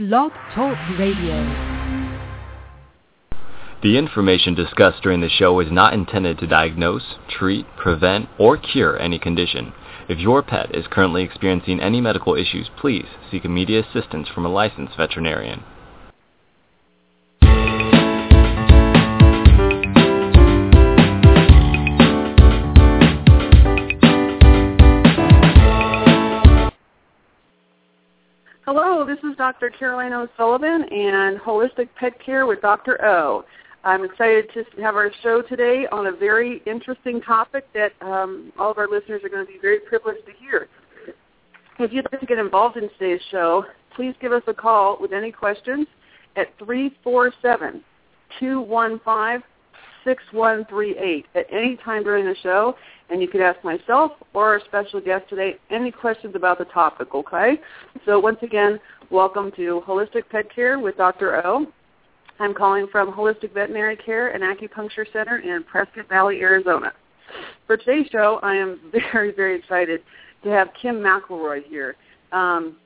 Blog Talk Radio. The information discussed during the show is not intended to diagnose, treat, prevent, or cure any condition. If your pet is currently experiencing any medical issues, please seek immediate assistance from a licensed veterinarian. Is Dr. Caroline O'Sullivan and Holistic Pet Care with Dr. O. I'm excited to have our show today on a very interesting topic that um, all of our listeners are going to be very privileged to hear. If you'd like to get involved in today's show, please give us a call with any questions at 347 215 6138 at any time during the show, and you can ask myself or our special guest today any questions about the topic, okay? So once again, welcome to Holistic Pet Care with Dr. O. I'm calling from Holistic Veterinary Care and Acupuncture Center in Prescott Valley, Arizona. For today's show, I am very, very excited to have Kim McElroy here. Um,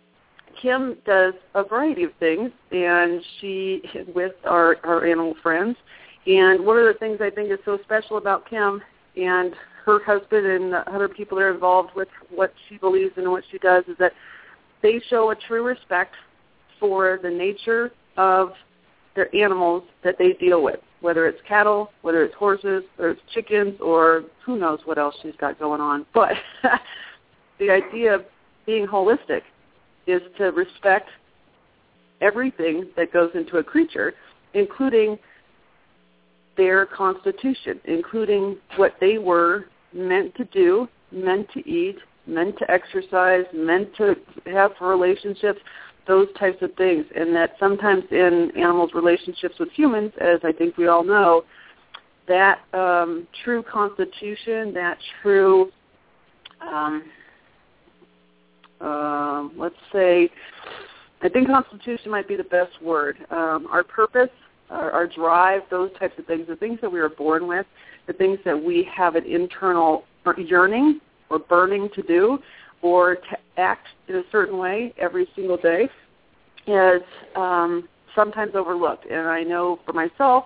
Kim does a variety of things, and she is with our, our animal friends. And one of the things I think is so special about Kim and her husband and other people that are involved with what she believes in and what she does is that they show a true respect for the nature of their animals that they deal with, whether it's cattle, whether it's horses, or it's chickens, or who knows what else she's got going on. But the idea of being holistic is to respect everything that goes into a creature, including their constitution, including what they were meant to do, meant to eat, meant to exercise, meant to have relationships, those types of things. And that sometimes in animals' relationships with humans, as I think we all know, that um, true constitution, that true, um, uh, let's say, I think constitution might be the best word. Um, our purpose, our, our drive, those types of things, the things that we are born with, the things that we have an internal yearning or burning to do or to act in a certain way every single day is um, sometimes overlooked. And I know for myself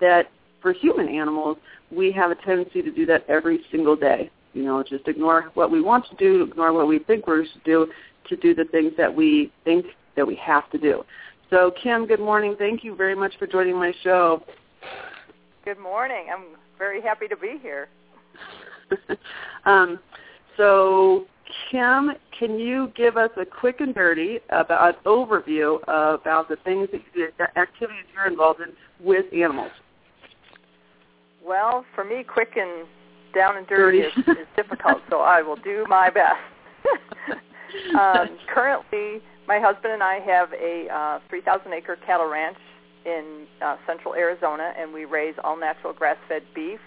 that for human animals, we have a tendency to do that every single day. You know, just ignore what we want to do, ignore what we think we should do, to do the things that we think that we have to do. So, Kim, good morning. Thank you very much for joining my show. Good morning. I'm very happy to be here. um, so, Kim, can you give us a quick and dirty about an overview about the things, that you, the activities you're involved in with animals? Well, for me, quick and down and dirty, dirty. Is, is difficult, so I will do my best. um, currently, my husband and I have a uh, 3,000-acre cattle ranch in uh, central Arizona, and we raise all natural grass-fed beef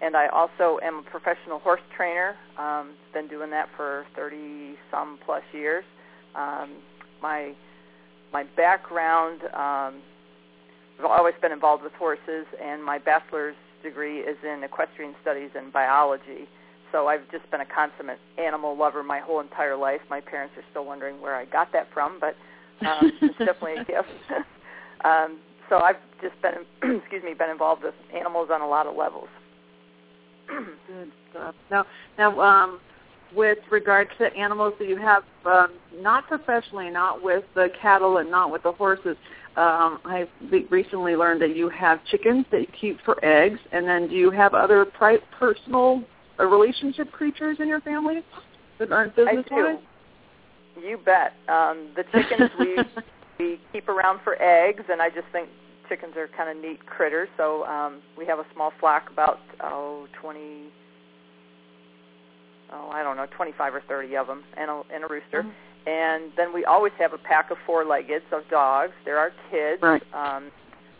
and I also am a professional horse trainer. Um, been doing that for 30 some plus years. Um, my my background, um, I've always been involved with horses, and my bachelor's degree is in equestrian studies and biology. So I've just been a consummate animal lover my whole entire life. My parents are still wondering where I got that from, but um, it's definitely a gift. um, so I've just been, excuse me, been involved with animals on a lot of levels. Good stuff. Now, now, um, with regard to animals that you have, um, not professionally, not with the cattle and not with the horses, um, I recently learned that you have chickens that you keep for eggs, and then do you have other pri- personal relationship creatures in your family that aren't business I do. You bet. Um, the chickens we we keep around for eggs, and I just think chickens are kind of neat critters. So um, we have a small flock, about oh twenty, oh I don't know, twenty five or thirty of them, and a, and a rooster. Mm-hmm. And then we always have a pack of four-leggeds of dogs. They're our kids. Right. Um,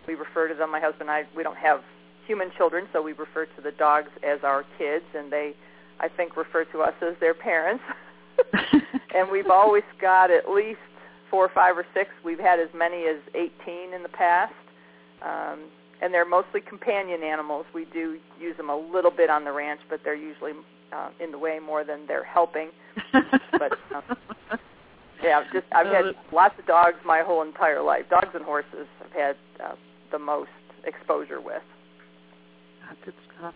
we refer to them. My husband and I. We don't have human children, so we refer to the dogs as our kids, and they, I think, refer to us as their parents. and we've always got at least four, five, or six. We've had as many as 18 in the past. Um, and they're mostly companion animals. We do use them a little bit on the ranch, but they're usually uh, in the way more than they're helping. but um, yeah, just I've had lots of dogs my whole entire life. Dogs and horses I've had uh, the most exposure with. Good stuff.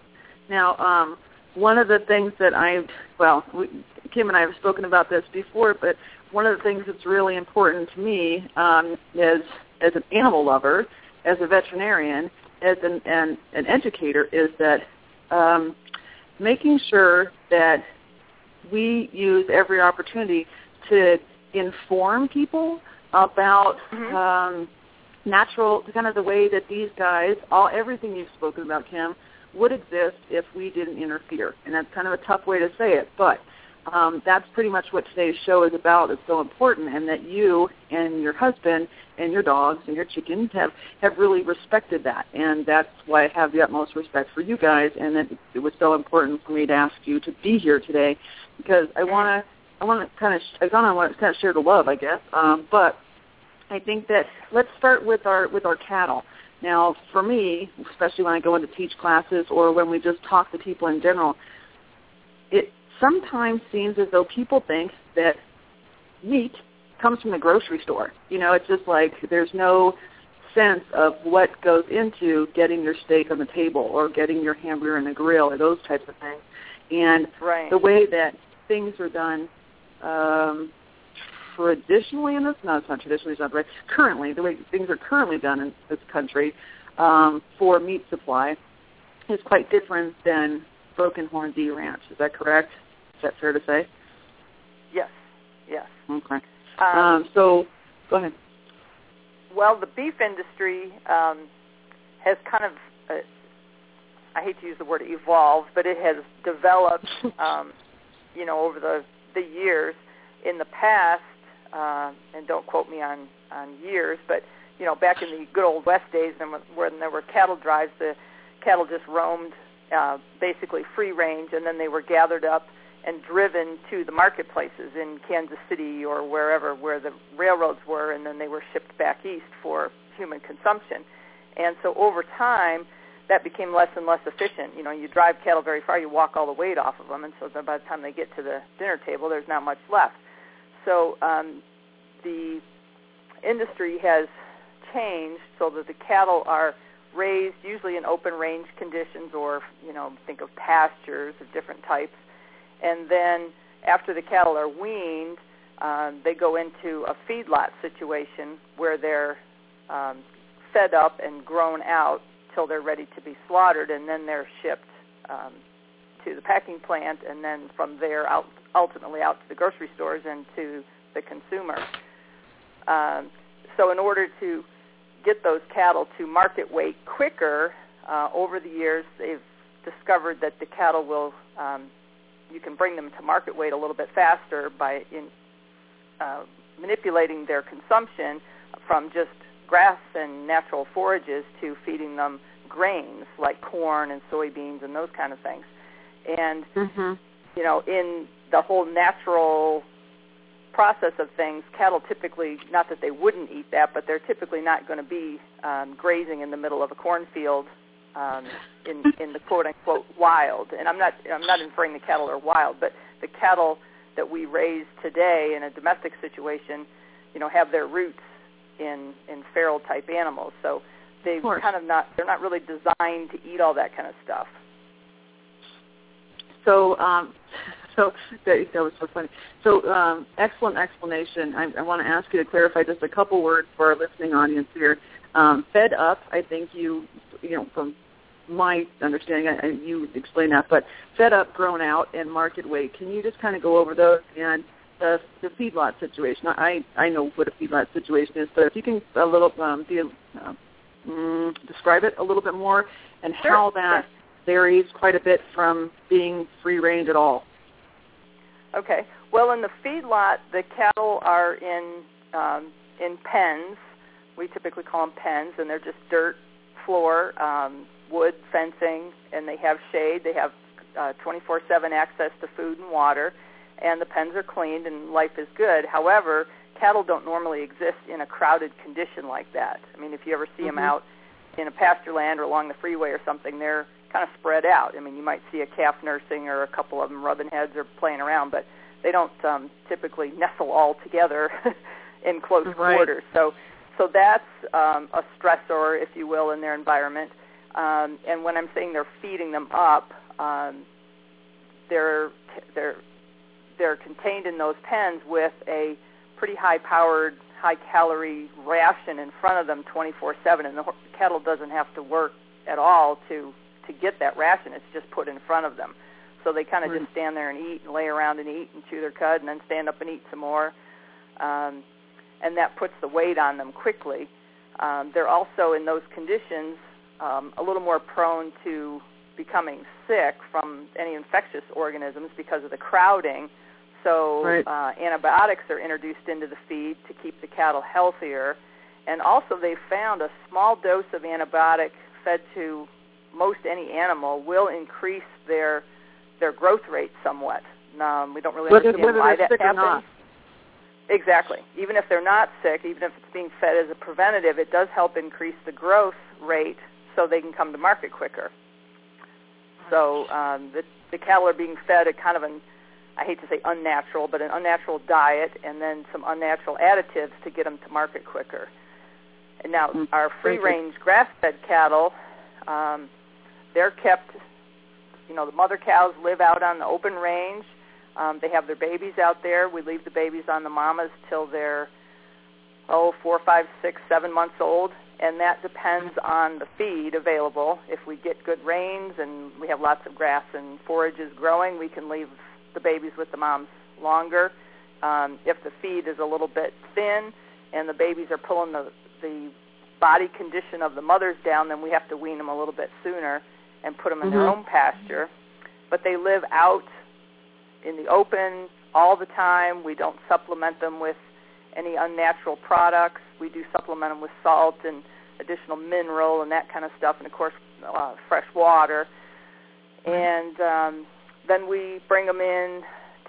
Now, um, one of the things that I, well, we, Kim and I have spoken about this before, but one of the things that's really important to me um, is as an animal lover, as a veterinarian, as an, an, an educator, is that um, making sure that we use every opportunity to inform people about mm-hmm. um, natural, kind of the way that these guys, all everything you've spoken about, Kim, would exist if we didn't interfere. And that's kind of a tough way to say it, but um, that's pretty much what today's show is about. It's so important, and that you and your husband and your dogs and your chickens have have really respected that, and that's why I have the utmost respect for you guys. And that it was so important for me to ask you to be here today because I want to I want to kind of I don't want to kind of share the love, I guess. Um, but I think that let's start with our with our cattle. Now, for me, especially when I go into teach classes or when we just talk to people in general, it sometimes seems as though people think that meat comes from the grocery store. You know, it's just like there's no sense of what goes into getting your steak on the table or getting your hamburger in the grill or those types of things. And right. the way that things are done um, traditionally in this, no, it's not traditionally, it's not right. Currently, the way things are currently done in this country um, for meat supply is quite different than Broken Horn D Ranch. Is that correct? Is that fair to say? Yes. Yes. Okay. Um, um, so, go ahead. Well, the beef industry um, has kind of, uh, I hate to use the word evolved, but it has developed, um, you know, over the the years. In the past, uh, and don't quote me on on years, but you know, back in the good old West days, and when there were cattle drives, the cattle just roamed uh, basically free range, and then they were gathered up and driven to the marketplaces in Kansas City or wherever where the railroads were, and then they were shipped back east for human consumption. And so over time, that became less and less efficient. You know, you drive cattle very far, you walk all the weight off of them, and so by the time they get to the dinner table, there's not much left. So um, the industry has changed so that the cattle are raised usually in open range conditions or, you know, think of pastures of different types. And then after the cattle are weaned, um, they go into a feedlot situation where they're um, fed up and grown out till they're ready to be slaughtered, and then they're shipped um, to the packing plant, and then from there out ultimately out to the grocery stores and to the consumer. Um, so in order to get those cattle to market weight quicker, uh, over the years they've discovered that the cattle will um, you can bring them to market weight a little bit faster by in, uh, manipulating their consumption from just grass and natural forages to feeding them grains like corn and soybeans and those kind of things. And mm-hmm. you know, in the whole natural process of things, cattle typically, not that they wouldn't eat that, but they're typically not going to be um, grazing in the middle of a cornfield um, in in the quote unquote wild. And I'm not I'm not inferring the cattle are wild, but the cattle that we raise today in a domestic situation, you know, have their roots in in feral type animals. So they kind of not they're not really designed to eat all that kind of stuff. So um, so that, that was so funny. So um, excellent explanation. I, I want to ask you to clarify just a couple words for our listening audience here. Um, fed up, I think you, you know, from my understanding, I, you explained that, but fed up, grown out, and market weight. Can you just kind of go over those and the, the feedlot situation? I I know what a feedlot situation is, but if you can a little um, de- uh, mm, describe it a little bit more and sure, how that sure. varies quite a bit from being free range at all. Okay. Well, in the feedlot, the cattle are in um, in pens. We typically call them pens, and they're just dirt floor, um, wood fencing, and they have shade. They have uh, 24/7 access to food and water, and the pens are cleaned, and life is good. However, cattle don't normally exist in a crowded condition like that. I mean, if you ever see mm-hmm. them out in a pasture land or along the freeway or something, they're kind of spread out. I mean, you might see a calf nursing or a couple of them rubbing heads or playing around, but they don't um, typically nestle all together in close right. quarters. So so that's um, a stressor, if you will, in their environment. Um, and when I'm saying they're feeding them up, um, they're they're they're contained in those pens with a pretty high-powered, high-calorie ration in front of them 24/7, and the cattle doesn't have to work at all to to get that ration. It's just put in front of them. So they kind of just stand there and eat and lay around and eat and chew their cud and then stand up and eat some more. Um, and that puts the weight on them quickly. Um, they're also in those conditions um, a little more prone to becoming sick from any infectious organisms because of the crowding. So right. uh, antibiotics are introduced into the feed to keep the cattle healthier. And also they found a small dose of antibiotic fed to most any animal will increase their their growth rate somewhat. Um, we don't really whether, understand whether why that happens. Or not. Exactly. Even if they're not sick, even if it's being fed as a preventative, it does help increase the growth rate so they can come to market quicker. So um, the, the cattle are being fed a kind of an, I hate to say unnatural, but an unnatural diet and then some unnatural additives to get them to market quicker. And now Mm, our free-range grass-fed cattle, um, they're kept, you know, the mother cows live out on the open range. Um, they have their babies out there. We leave the babies on the mamas till they're, oh, four, five, six, seven months old. And that depends on the feed available. If we get good rains and we have lots of grass and forages growing, we can leave the babies with the moms longer. Um, if the feed is a little bit thin and the babies are pulling the, the body condition of the mothers down, then we have to wean them a little bit sooner and put them in their Mhm. own pasture. But they live out in the open all the time. We don't supplement them with any unnatural products. We do supplement them with salt and additional mineral and that kind of stuff, and of course uh, fresh water. And um, then we bring them in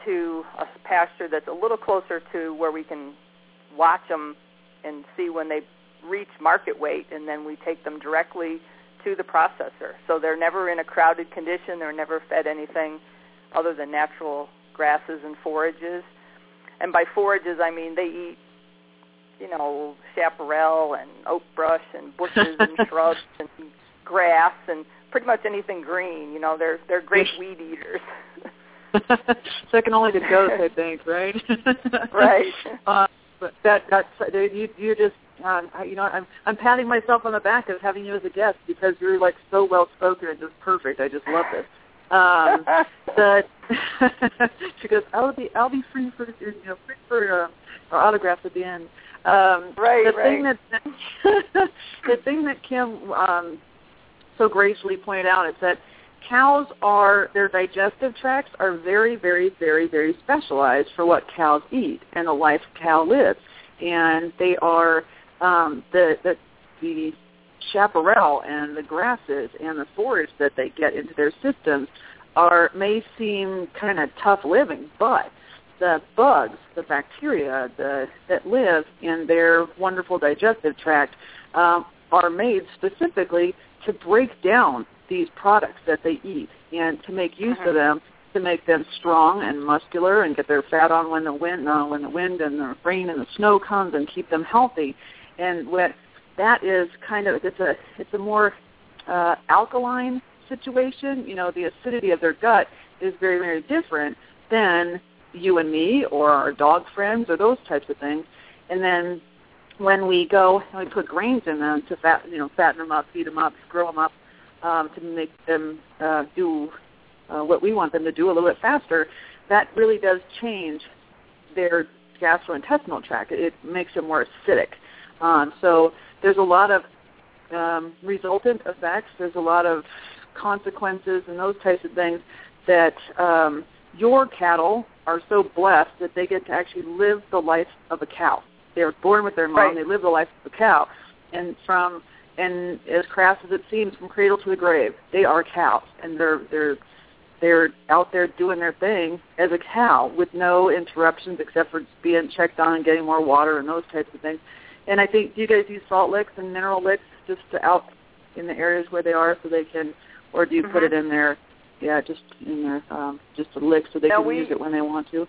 to a pasture that's a little closer to where we can watch them and see when they reach market weight, and then we take them directly to the processor. So they're never in a crowded condition. They're never fed anything other than natural grasses and forages. And by forages, I mean they eat, you know, chaparral and oak brush and bushes and shrubs and grass and pretty much anything green. You know, they're they're great weed eaters. Second only to ghosts, I think, right? Right. Uh, but that that's you you just um, I- you know I'm I'm patting myself on the back of having you as a guest because you're like so well spoken and just perfect. I just love this. Um, the she goes, I'll be I'll be free for you know free for uh, autographs at the end. Um, Right, the thing that the thing that Kim um, so graciously pointed out is that cows are their digestive tracts are very very very very specialized for what cows eat and the life a cow lives and they are um, the the the chaparral and the grasses and the forage that they get into their systems are may seem kind of tough living, but the bugs, the bacteria the, that live in their wonderful digestive tract um, are made specifically to break down these products that they eat and to make use of them to make them strong and muscular and get their fat on when the wind uh, when the wind and the rain and the snow comes and keep them healthy. And what that is kind of it's a it's a more uh, alkaline situation. You know, the acidity of their gut is very very different than you and me or our dog friends or those types of things. And then when we go and we put grains in them to fat you know fatten them up, feed them up, grow them up um, to make them uh, do uh, what we want them to do a little bit faster, that really does change their gastrointestinal tract. It, it makes them more acidic. Um, so there's a lot of um, resultant effects. There's a lot of consequences and those types of things that um, your cattle are so blessed that they get to actually live the life of a cow. They're born with their mom. Right. They live the life of a cow, and from and as crass as it seems, from cradle to the grave, they are cows, and they're they're they're out there doing their thing as a cow with no interruptions except for being checked on and getting more water and those types of things. And I think do you guys use salt licks and mineral licks just to out in the areas where they are so they can, or do you put Mhm. it in there? Yeah, just in there, um, just a lick so they No, can we- use it when they want to.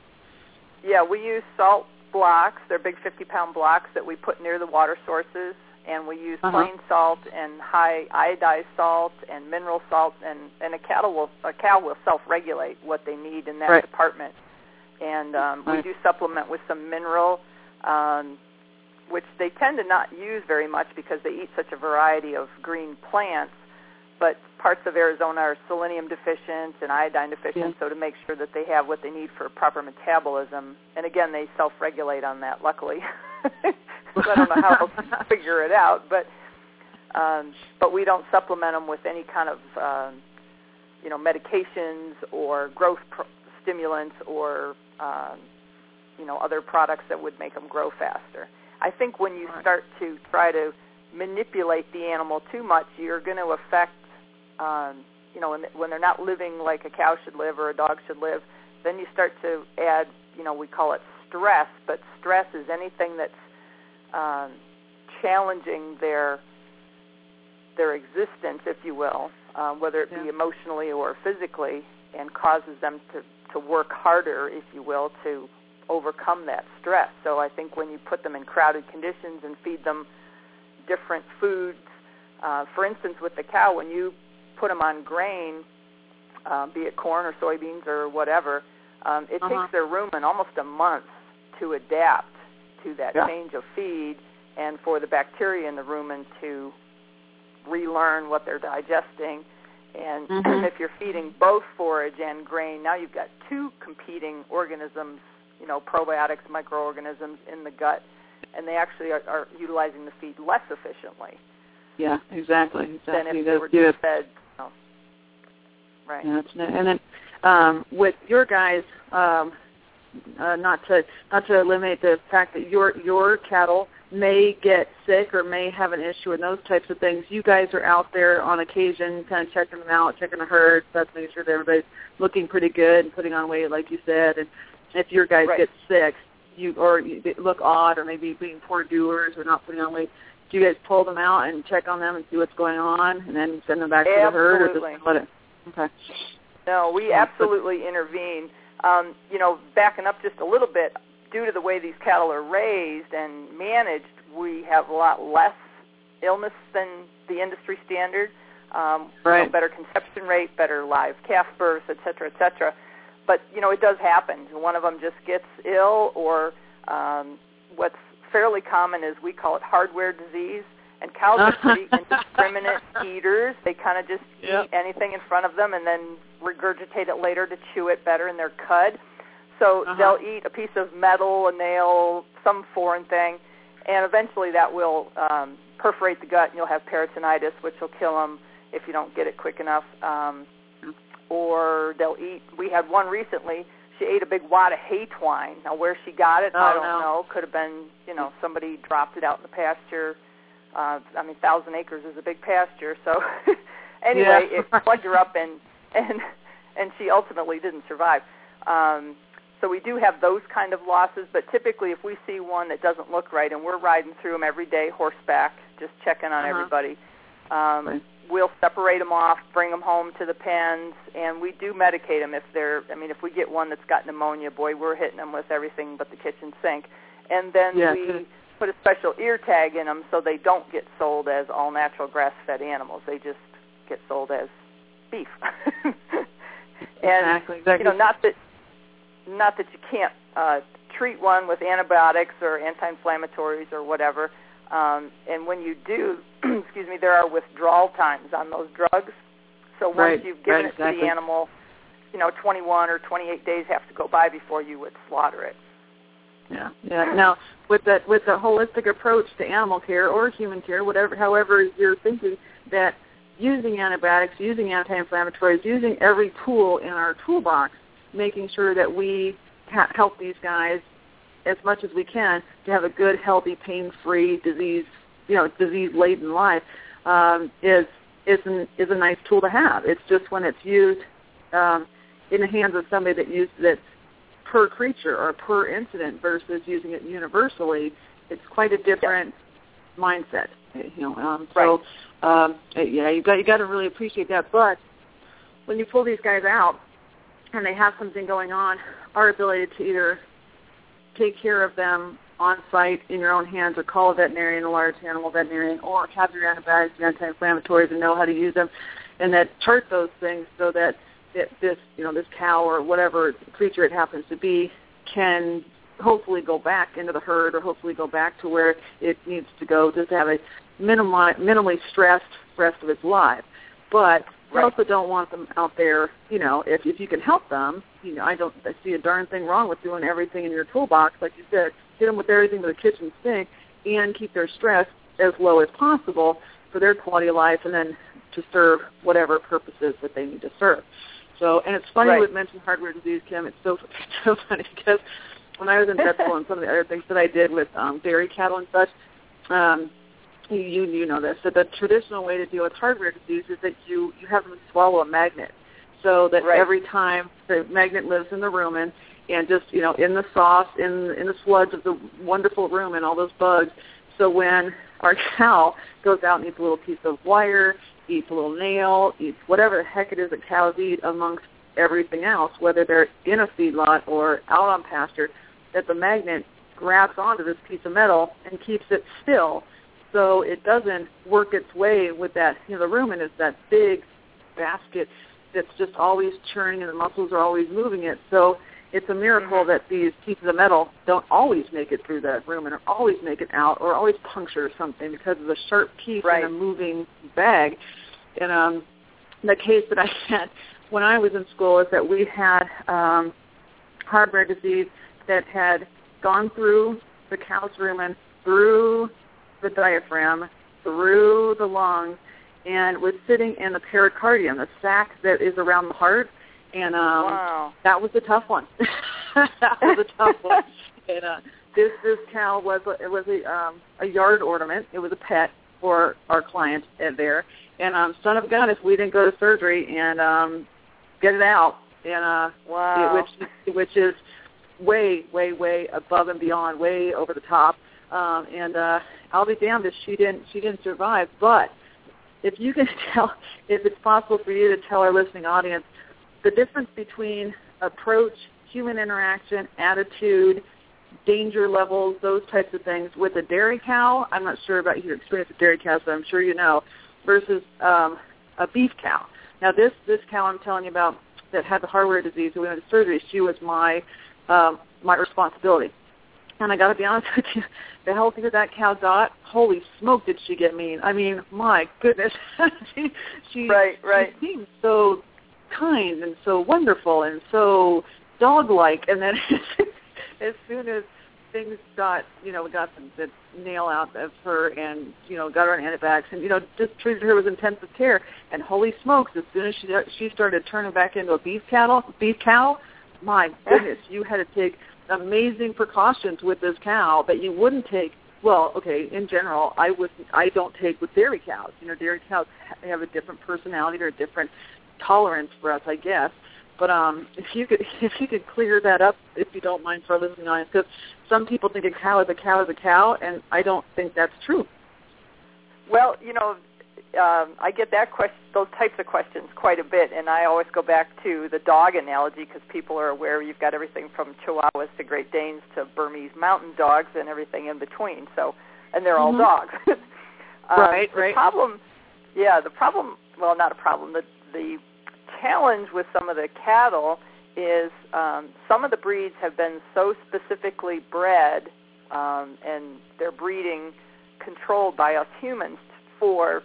yeah, we use salt blocks. They're big 50-pound blocks that we put near the water sources, and we use Uh-huh. plain salt and high iodized salt and mineral salt, and and a cattle will a cow will self-regulate what they need in that Right. department. And um, we do supplement with some mineral, um, which they tend to not use very much because they eat such a variety of green plants. But parts of Arizona are selenium deficient and iodine deficient, Yeah. so to make sure that they have what they need for proper metabolism. And again, they self-regulate on that, luckily. so I don't know how else to figure it out, but um, but we don't supplement them with any kind of um, you know medications or growth pro- stimulants or um, you know other products that would make them grow faster. I think when you start to try to manipulate the animal too much, you're going to affect um, you know when, when they're not living like a cow should live or a dog should live. Then you start to add you know we call it stress, but stress is anything that's um, challenging their their existence, if you will, uh, whether it be Yeah. emotionally or physically, and causes them to to work harder, if you will, to overcome that stress. So I think when you put them in crowded conditions and feed them different foods, uh, for instance, with the cow, when you put them on grain, uh, be it corn or soybeans or whatever, um, it Uh-huh. takes their rumen almost a month to adapt to that Yeah. change of feed and for the bacteria in the rumen to relearn what they're digesting. And Mhm. if you're feeding both forage and grain, now you've got two competing organisms, you know, probiotics, microorganisms in the gut, and they actually are, are utilizing the feed less efficiently Yeah, exactly. than Exactly. if they were just fed. You know. Right. Yeah, and then um, with your guys, um, uh, not to not to eliminate the fact that your your cattle may get sick or may have an issue and those types of things. You guys are out there on occasion, kind of checking them out, checking the herd, stuff, making sure that everybody's looking pretty good and putting on weight, like you said. And if your guys Right. get sick, you or you look odd or maybe being poor doers or not putting on weight. Do you guys pull them out and check on them and see what's going on, and then send them back to the herd, or just let it? Okay. No, we absolutely intervene. Um, you know, backing up just a little bit, due to the way these cattle are raised and managed, we have a lot less illness than the industry standard. Um, you know, Right. better conception rate, better live calf births, et cetera, et cetera. But you know, it does happen. One of them just gets ill, or um, what's fairly common is we call it hardware disease. And cows are pretty indiscriminate eaters. They kind of just Yep. eat anything in front of them and then regurgitate it later to chew it better in their cud. So Uh-huh. they'll eat a piece of metal, a nail, some foreign thing, and eventually that will um, perforate the gut, and you'll have peritonitis, which will kill them if you don't get it quick enough. Um, or they'll eat. We had one recently. She ate a big wad of hay twine. Now, where she got it, I Oh, don't no. know. Could have been, you know, somebody dropped it out in the pasture. Uh, I mean, thousand acres is a big pasture. So, anyway, Yeah. it plugged her up, and and and she ultimately didn't survive. Um, so we do have those kind of losses, but typically, if we see one that doesn't look right, and we're riding through them every day horseback, just checking on Uh-huh. everybody, um, Right. We'll separate them off, bring them home to the pens, and we do medicate them if they're. I mean, if we get one that's got pneumonia, boy, we're hitting them with everything but the kitchen sink, and then we put a special ear tag in them so they don't get sold as all natural grass-fed animals. They just get sold as beef. and exactly. Exactly. you know, not that not that you can't uh, treat one with antibiotics or anti-inflammatories or whatever. Um, and when you do, excuse me, there are withdrawal times on those drugs. So once Right, you've given right, it to the animal, you know, 21 or 28 days have to go by before you would slaughter it. Yeah, yeah. Now, with that, with the holistic approach to animal care or human care, whatever, however you're thinking, that using antibiotics, using anti-inflammatories, using every tool in our toolbox, making sure that we ha- help these guys as much as we can to have a good, healthy, pain-free, disease, you know, disease-laden life, um, is is an, is a nice tool to have. It's just when it's used um, in the hands of somebody that use that's per creature or per incident versus using it universally, it's quite a different mindset. You know, um, so um, yeah, you got you got to really appreciate that. But when you pull these guys out and they have something going on, our ability to either take care of them on site in your own hands, or call a veterinarian, a large animal veterinarian, or have your antibiotics, your anti-inflammatories, and know how to use them, and that chart those things so that it, this, you know, this cow or whatever creature it happens to be can hopefully go back into the herd, or hopefully go back to where it needs to go, just to have a minimally, minimally stressed rest of its life. But I Right. also don't want them out there, you know, if if you can help them, you know, I don't I see a darn thing wrong with doing everything in your toolbox, like you said, hit them with everything to the kitchen sink and keep their stress as low as possible for their quality of life and then to serve whatever purposes that they need to serve. So, and it's funny Right. you mentioned hardware disease, Kim. It's so so funny because when I was in vet school and some of the other things that I did with um, dairy cattle and such, um, you you you know this. That the traditional way to deal with hardware disease is that you you have them swallow a magnet, so that Right. every time the magnet lives in the rumen and just you know in the sauce in in the sludge of the wonderful rumen, all those bugs. So when our cow goes out and eats a little piece of wire, eats a little nail, eats whatever the heck it is that cows eat amongst everything else, whether they're in a feedlot or out on pasture, that the magnet grabs onto this piece of metal and keeps it still so it doesn't work its way with that you know the rumen is that big basket that's just always churning and the muscles are always moving it so it's a miracle Mhm. that these pieces of metal don't always make it through that rumen or always make it out or always puncture something because of the sharp piece Right. in a moving bag and um the case that I had when I was in school is that we had um hardware disease that had gone through the cow's rumen, through the diaphragm, through the lungs, and was sitting in the pericardium, the sac that is around the heart. And um, wow. that was a tough one. that was a tough one. And uh, this this cow was a, it was a um, a yard ornament. It was a pet for our client at there. And um, son of a gun, if we didn't go to surgery and um, get it out, and uh, Wow. which which is way, way, way above and beyond, way over the top. Um, and uh, I'll be damned if she didn't she didn't survive. But if you can tell, if it's possible for you to tell our listening audience the difference between approach, human interaction, attitude, danger levels, those types of things with a dairy cow. I'm not sure about your experience with dairy cows, but I'm sure you know. Versus um, a beef cow. Now this this cow I'm telling you about that had the hardware disease who went into surgery, she was my um, my responsibility. And I got to be honest with you, the healthier that cow got, holy smoke, did she get mean? I mean, my goodness, she she, Right, right. she seemed so kind and so wonderful and so dog-like. And then as soon as things got, you know, got the, the nail out of her and, you know, got her on antibiotics and, you know, just treated her with intensive care. And holy smokes, as soon as she she started turning back into a beef cattle, beef cow, my goodness, you had to take amazing precautions with this cow that you wouldn't take. Well, okay, in general, I would I don't take with dairy cows. You know, dairy cows have a different personality or a different tolerance for us, I guess. But um, if you could if you could clear that up, if you don't mind, for our listening audience, because some people think a cow is a cow is a cow, and I don't think that's true. Well, you know, um, I get that question, those types of questions quite a bit, and I always go back to the dog analogy because people are aware you've got everything from Chihuahuas to Great Danes to Bernese mountain dogs and everything in between. So, and they're all Mhm. dogs. um, Right, the right. problem, yeah, the problem. Well, not a problem. The the challenge with some of the cattle is um, some of the breeds have been so specifically bred, um, and their breeding controlled by us humans for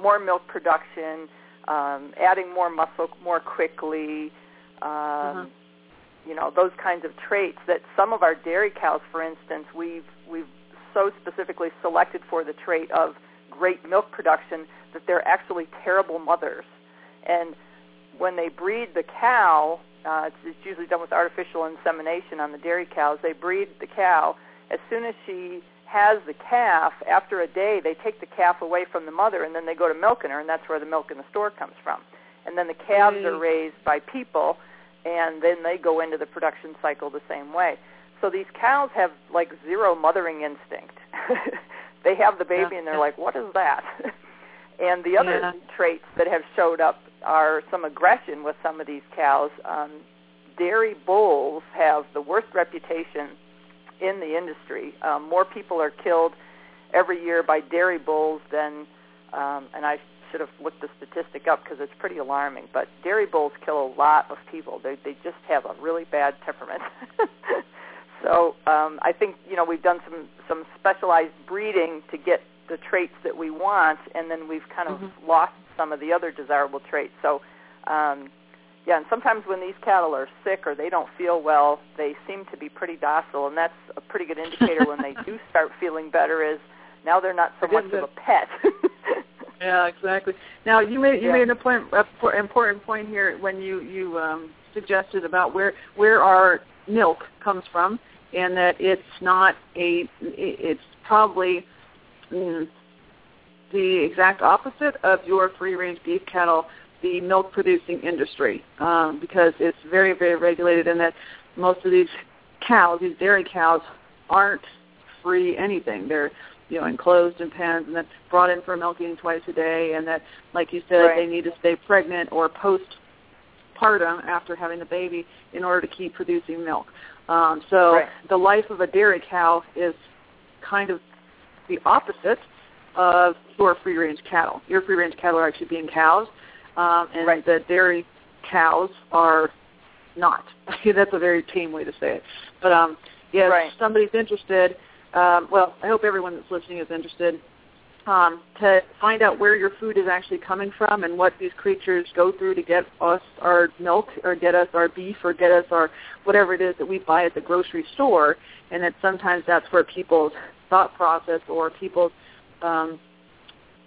more milk production, um, adding more muscle more quickly, um, Uh-huh. you know those kinds of traits that some of our dairy cows, for instance, we've we've so specifically selected for the trait of great milk production that they're actually terrible mothers. And when they breed the cow, uh, it's, it's usually done with artificial insemination on the dairy cows. They breed the cow as soon as she has the calf. After a day, they take the calf away from the mother, and then they go to milking her, and that's where the milk in the store comes from. And then the calves are raised by people, and then they go into the production cycle the same way. So these cows have like zero mothering instinct. they have the baby and they're like, "What is that?" and the other Yeah. traits that have showed up are some aggression with some of these cows. Um, dairy bulls have the worst reputation in the industry. Um, more people are killed every year by dairy bulls than, um, and I should have looked the statistic up because it's pretty alarming. But dairy bulls kill a lot of people. They they just have a really bad temperament. so um, I think you know we've done some some specialized breeding to get the traits that we want, and then we've kind of mm-hmm. lost some of the other desirable traits. So um, yeah, and sometimes when these cattle are sick or they don't feel well, they seem to be pretty docile, and that's a pretty good indicator when they do start feeling better. Is now they're not so much of a pet. yeah, exactly. Now you made you yeah. made an important important point here when you you um, suggested about where where our milk comes from, and that it's not a it's probably mm, the exact opposite of your free range beef cattle the milk producing industry um, because it's very, very regulated and that most of these cows, these dairy cows, aren't free anything. They're you know enclosed in pens and then brought in for milking twice a day and that like you said right. they need to stay pregnant or postpartum after having the baby in order to keep producing milk. Um, so right. the life of a dairy cow is kind of the opposite of your free range cattle. Your free range cattle are actually being cows um, and right. the dairy cows are not. That's a very tame way to say it. But um, yeah, right. if somebody's interested, um, well, I hope everyone that's listening is interested um, to find out where your food is actually coming from and what these creatures go through to get us our milk or get us our beef or get us our whatever it is that we buy at the grocery store, and that sometimes that's where people's thought process or people's um,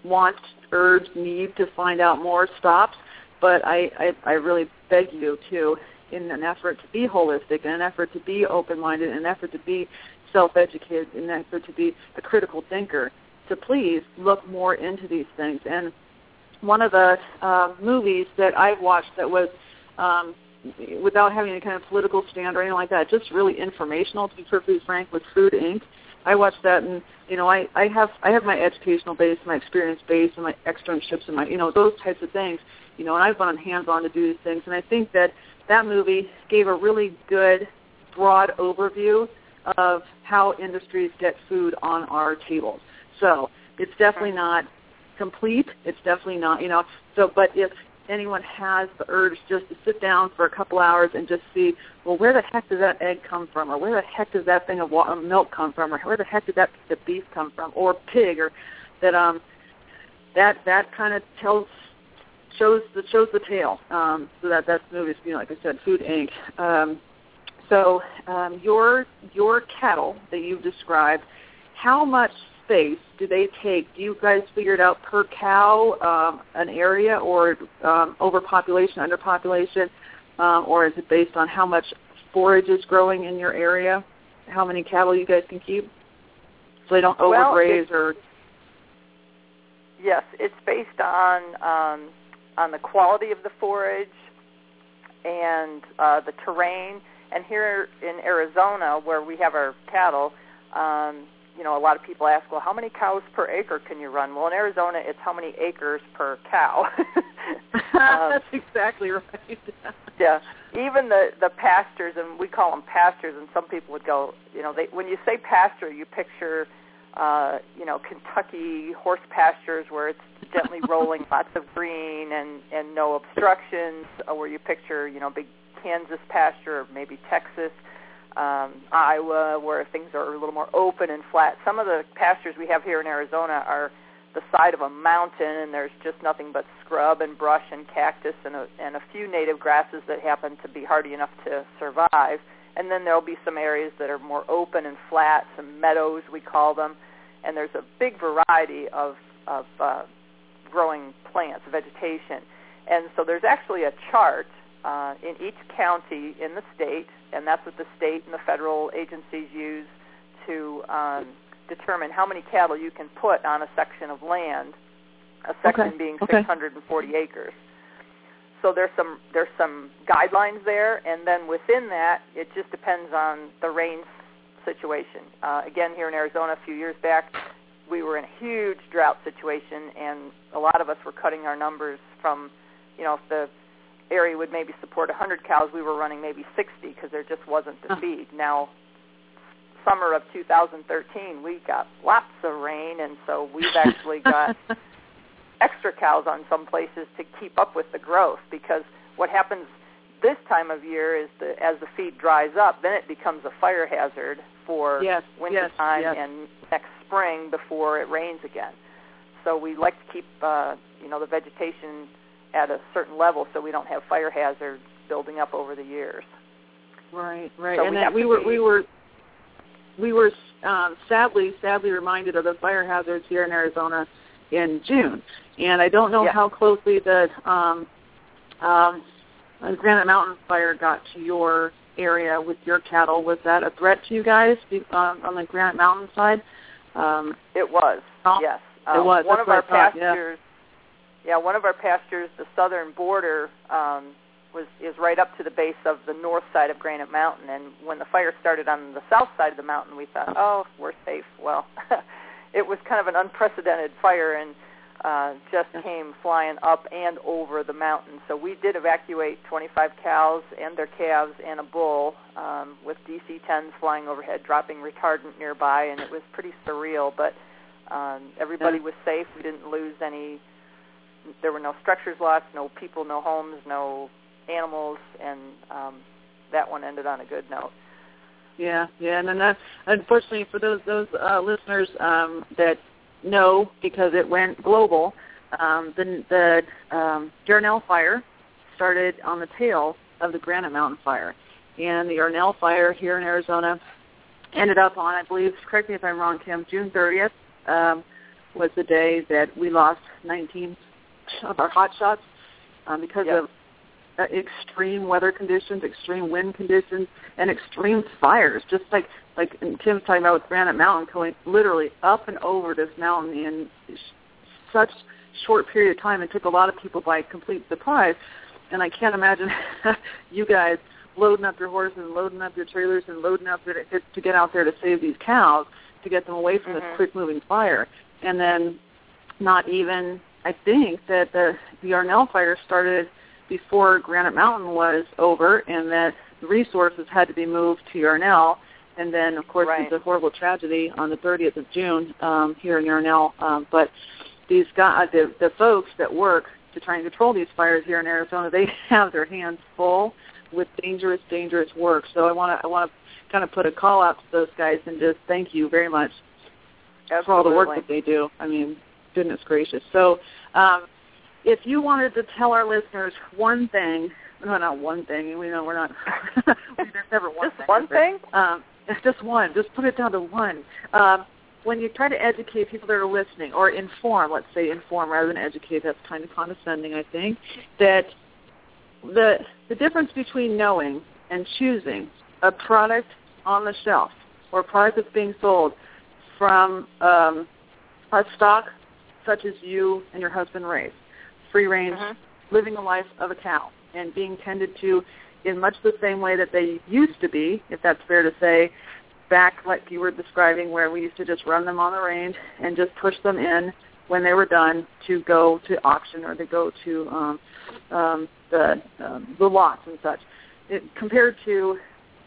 want, urge, need to find out more stops. But I, I, I really beg you to, in an effort to be holistic, in an effort to be open-minded, in an effort to be self-educated, in an effort to be a critical thinker, to please look more into these things. And one of the uh, movies that I've watched that was um, without having any kind of political stand or anything like that, just really informational, to be perfectly frank, was Food Inc. I watch that, and you know, I I have I have my educational base, my experience base, and my externships, and my you know those types of things. You know, and I've gone hands-on to do these things, and I think that that movie gave a really good, broad overview of how industries get food on our tables. So it's definitely not complete. It's definitely not, you know. So, but if anyone has the urge just to sit down for a couple hours and just see, well, where the heck does that egg come from, or where the heck does that thing of milk come from, or where the heck did that of beef come from, or pig, or that um that that kind of tells shows the shows the tale. Um, so that that's the movie, you know, like I said, Food Inc. Um, so um, your your cattle that you've described, how much space do they take? Do you guys figure it out per cow, um, an area, or um, overpopulation, underpopulation, um, or is it based on how much forage is growing in your area? How many cattle you guys can keep, so they don't overgraze well, or? Yes, it's based on um, on the quality of the forage and uh, the terrain. And here in Arizona, where we have our cattle, um, you know, a lot of people ask, well, how many cows per acre can you run? Well, in Arizona, it's how many acres per cow. um, That's exactly right. yeah, even the the pastures, and we call them pastures, and some people would go, you know, they when you say pasture, you picture, uh, you know, Kentucky horse pastures where it's gently rolling, lots of green and and no obstructions, or where you picture, you know, big Kansas pasture, or maybe Texas um, Iowa, where things are a little more open and flat. Some of the pastures we have here in Arizona are the side of a mountain, and there's just nothing but scrub and brush and cactus and a, and a few native grasses that happen to be hardy enough to survive. And then there'll be some areas that are more open and flat, some meadows we call them, and there's a big variety of of uh, growing plants, vegetation. And so there's actually a chart uh, in each county in the state and that's what the state and the federal agencies use to um, determine how many cattle you can put on a section of land. A section okay. being okay. 640 acres. So there's some there's some guidelines there, and then within that, it just depends on the rain situation. Uh, again, here in Arizona, a few years back, we were in a huge drought situation, and a lot of us were cutting our numbers from, you know, if the area would maybe support 100 cows, we were running maybe 60 because there just wasn't the feed. Now, summer of 2013, we got lots of rain, and so we've actually got extra cows on some places to keep up with the growth. Because what happens this time of year is that as the feed dries up, then it becomes a fire hazard for yes, winter yes, time yes. and next spring before it rains again. So we like to keep uh, you know the vegetation at a certain level so we don't have fire hazards building up over the years. Right, right. So and we that we were be- we were we were um, sadly sadly reminded of the fire hazards here in Arizona in June, and I don't know Yeah. how closely the um, um, Granite Mountain fire got to your area with your cattle. Was that a threat to you guys um, on the Granite Mountain side? Um, It was, Oh, yes. it Um, was. One That's of our thought, pastures, yeah, one of our pastures, the southern border, um, was is right up to the base of the north side of Granite Mountain. And when the fire started on the south side of the mountain, we thought, oh, we're safe. Well, it was kind of an unprecedented fire and uh, just came flying up and over the mountain. So we did evacuate 25 cows and their calves and a bull um, with DC-10s flying overhead, dropping retardant nearby, and it was pretty surreal. But um, everybody was safe. We didn't lose any. There were no structures lost, no people, no homes, no animals, and um, that one ended on a good note. Yeah, yeah, and then that, unfortunately for those those uh, listeners um, that know because it went global, um, the the um, Yarnell fire started on the tail of the Granite Mountain fire, and the Yarnell fire here in Arizona ended up on, I believe, correct me if I'm wrong, Kim, June 30th um, was the day that we lost 19 of our hot shots um, because Yep. of uh, extreme weather conditions, extreme wind conditions, and extreme fires. Just like like and Kim's talking about with Granite Mountain going literally up and over this mountain in sh- such short period of time. It took a lot of people by complete surprise. And I can't imagine you guys loading up your horses and loading up your trailers and loading up your, to get out there to save these cows to get them away from Mhm. this quick moving fire. And then not even I think that the the Yarnell fire started before Granite Mountain was over, and that resources had to be moved to Yarnell. And then, of course, Right. it's a horrible tragedy on the 30th of June um, here in Yarnell. Um, but these guys, the, the folks that work to try and control these fires here in Arizona, they have their hands full with dangerous, dangerous work. So I want to I want to kind of put a call out to those guys and just thank you very much for all the work that they do. I mean, goodness gracious. So, um, if you wanted to tell our listeners one thing, no, not one thing. We know we're not. there's never one Just thing. one thing? Um, it's just one. Just put it down to one. Um, when you try to educate people that are listening, or inform, let's say inform rather than educate, that's kind of condescending, I think, that the the difference between knowing and choosing a product on the shelf or a product that's being sold from um, a stock such as you and your husband raise, free range, Mhm. living the life of a cow and being tended to in much the same way that they used to be, if that's fair to say, back like you were describing where we used to just run them on the range and just push them in when they were done to go to auction or to go to um, um, the um, the lots and such. It, compared to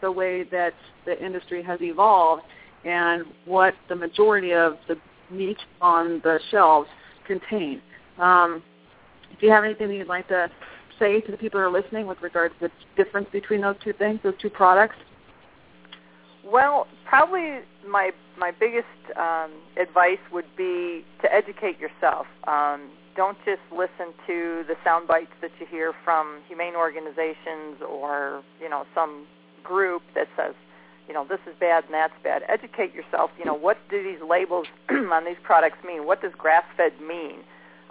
the way that the industry has evolved and what the majority of the meat on the shelves contain. Um, if you have anything that you'd like to say to the people who are listening with regards to the difference between those two things, those two products? Well, probably my my biggest um, advice would be to educate yourself. Um, don't just listen to the sound bites that you hear from humane organizations or you know some group that says, you know, this is bad and that's bad. Educate yourself. You know, what do these labels on these products mean? What does grass-fed mean?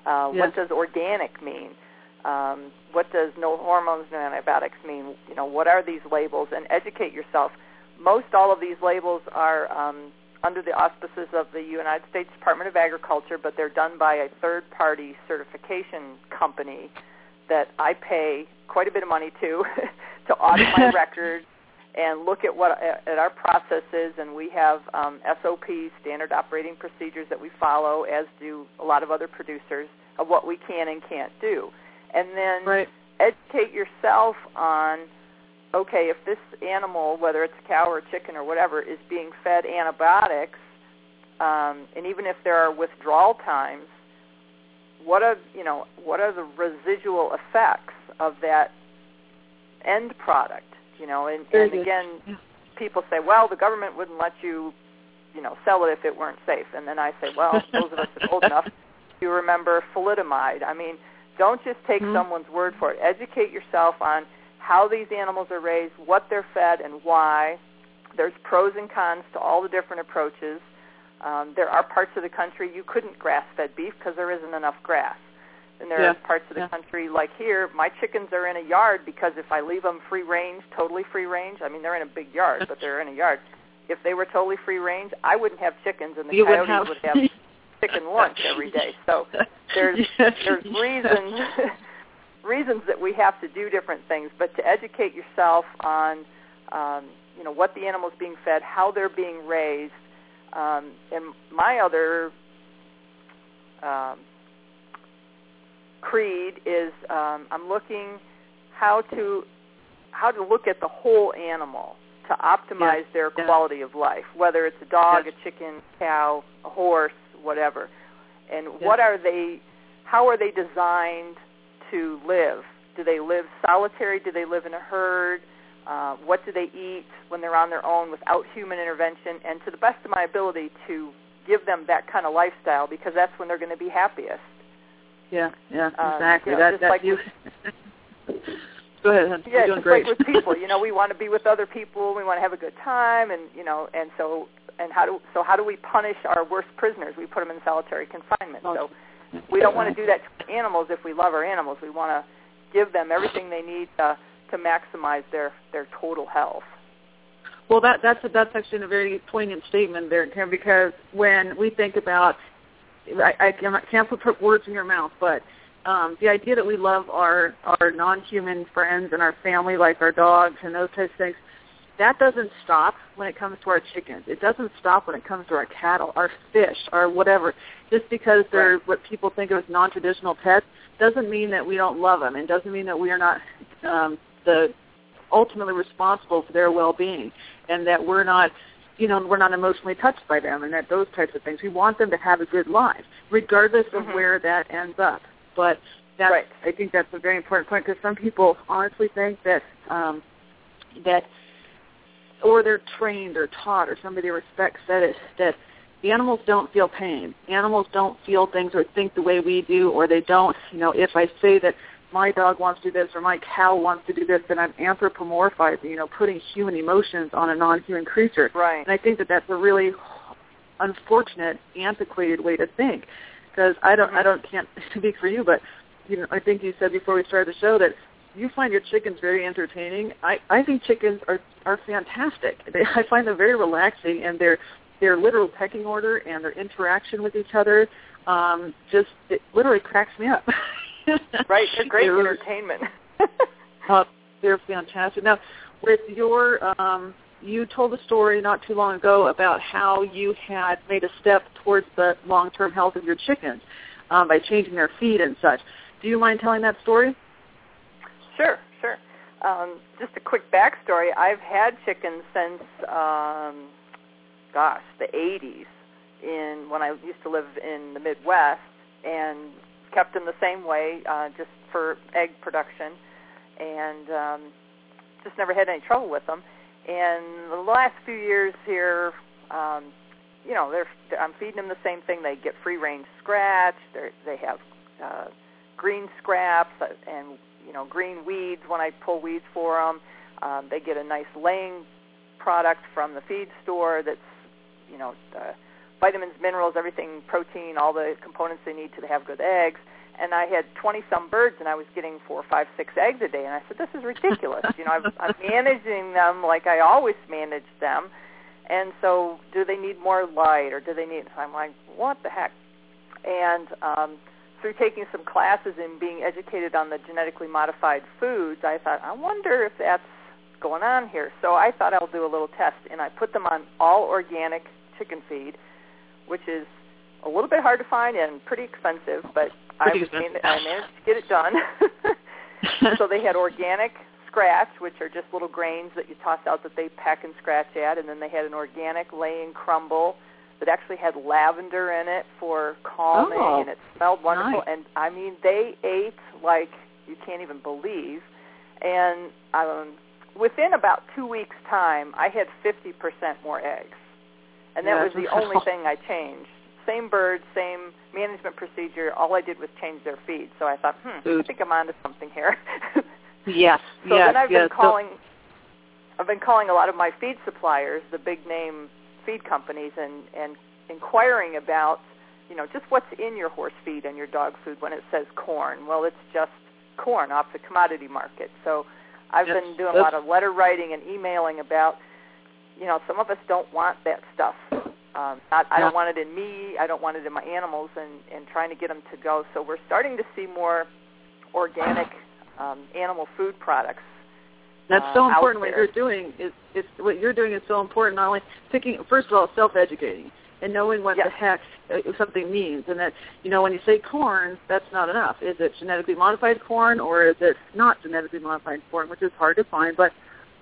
Uh, Yes. What does organic mean? Um, what does no hormones, no antibiotics mean? You know, what are these labels? And educate yourself most all of these labels are um, under the auspices of the United States Department of Agriculture, but they're done by a third-party certification company that I pay quite a bit of money to to audit my records and look at what at our processes. And we have um, SOPs, standard operating procedures that we follow, as do a lot of other producers, of what we can and can't do. And then Right. educate yourself on okay, if this animal, whether it's a cow or a chicken or whatever, is being fed antibiotics, um, and even if there are withdrawal times, what are you know what are the residual effects of that end product? You know, and, and again, people say, well, the government wouldn't let you, you know, sell it if it weren't safe. And then I say, well, those of us that are old enough, you remember thalidomide. I mean, don't just take mm-hmm. someone's word for it. Educate yourself on how these animals are raised, what they're fed, and why. There's pros and cons to all the different approaches. Um, there are parts of the country you couldn't grass-fed beef because there isn't enough grass. And there yeah. are parts of the yeah. country like here, my chickens are in a yard because if I leave them free range, totally free range, I mean they're in a big yard, but they're in a yard. If they were totally free range, I wouldn't have chickens and the you coyotes would have, would have chicken lunch every day. So there's there's reasons reasons that we have to do different things, but to educate yourself on um, you know what the animal's being fed, how they're being raised, um, and my other um, creed is um, I'm looking how to how to look at the whole animal to optimize yeah. their quality of life, whether it's a dog, yes. a chicken, cow, a horse, whatever. And what are they? How are they designed to live? Do they live solitary? Do they live in a herd? Uh, what do they eat when they're on their own without human intervention? And to the best of my ability, to give them that kind of lifestyle because that's when they're going to be happiest. Yeah, yeah, Um, exactly. you know, that, just that like you. Go ahead. Yeah, You're doing great. like with people, you know, we want to be with other people, we want to have a good time, and you know, and so and how do so how do we punish our worst prisoners? We put them in solitary confinement. So we don't want to do that to animals if we love our animals. We want to give them everything they need to to maximize their their total health. Well, that that's a, that's actually a very poignant statement there, Kim, because when we think about, I, I can't put words in your mouth, but um, the idea that we love our our non-human friends and our family, like our dogs and those types of things, that doesn't stop when it comes to our chickens. It doesn't stop when it comes to our cattle, our fish, our whatever. Just because they're Right. what people think of as non-traditional pets doesn't mean that we don't love them, and doesn't mean that we are not um, the ultimately responsible for their well-being, and that we're not, you know, we're not emotionally touched by them, and that those types of things. We want them to have a good life, regardless of Mhm. where that ends up. But that's, Right. I think that's a very important point because some people honestly think that um, that, or they're trained or taught, or somebody respects that it, that the animals don't feel pain. Animals don't feel things or think the way we do, or they don't. You know, if I say that my dog wants to do this or my cow wants to do this, then I'm anthropomorphizing, you know, putting human emotions on a non-human creature. Right. And I think that that's a really unfortunate, antiquated way to think. Because I don't, I don't, can't speak for you, but you know, I think you said before we started the show that you find your chickens very entertaining. I, I think chickens are are fantastic. They, I find them very relaxing, and their their literal pecking order and their interaction with each other um, just it literally cracks me up. Right, they're great They're- entertainment. uh, they're fantastic. Now, with your, um, you told a story not too long ago about how you had made a step towards the long-term health of your chickens um, by changing their feed and such. Do you mind telling that story? Sure, sure. Um, just a quick backstory. I've had chickens since, um, gosh, the 80s, in when I used to live in the Midwest, and kept them the same way, uh, just for egg production, and um, just never had any trouble with them. And the last few years here, um, you know, they're, I'm feeding them the same thing. They get free range scratch. They have uh, green scraps and you know green weeds when I pull weeds for them. Um, they get a nice laying product from the feed store that's you know uh, vitamins, minerals, everything, protein, all the components they need to have good eggs. And I had 20 some birds, and I was getting four, five, six eggs a day. And I said, "This is ridiculous. you know, I'm, I'm managing them like I always manage them. And so, do they need more light, or do they need?" So I'm like, "What the heck?" And um, through taking some classes and being educated on the genetically modified foods, I thought, I wonder if that's going on here. So I thought I'll do a little test, and I put them on all organic chicken feed, which is a little bit hard to find and pretty expensive, but I, Pretty was expensive. I managed to get it done. so they had organic scratch, which are just little grains that you toss out that they peck and scratch at, and then they had an organic laying crumble that actually had lavender in it for calming, oh, and it smelled wonderful. Nice. And I mean, they ate like you can't even believe. And um, within about two weeks' time, I had 50% more eggs, and that Yeah, was the only thing I changed. Same bird, same management procedure. All I did was change their feed. So I thought, hmm, I think I'm onto something here. Yes. So yes. then I've yes. been calling I've been calling a lot of my feed suppliers, the big name feed companies and and inquiring about, you know, just what's in your horse feed and your dog food when it says corn. Well, it's just corn off the commodity market. So I've Yes, been doing a lot of letter writing and emailing about you know, some of us don't want that stuff. Um, not, I don't want it in me. I don't want it in my animals, and and trying to get them to go. So we're starting to see more organic um, animal food products. That's uh, so important. What you're doing is, is what you're doing is so important. Not only picking, first of all, self-educating and knowing what Yes. the heck uh, something means, and that you know when you say corn, that's not enough. Is it genetically modified corn or is it not genetically modified corn, which is hard to find. But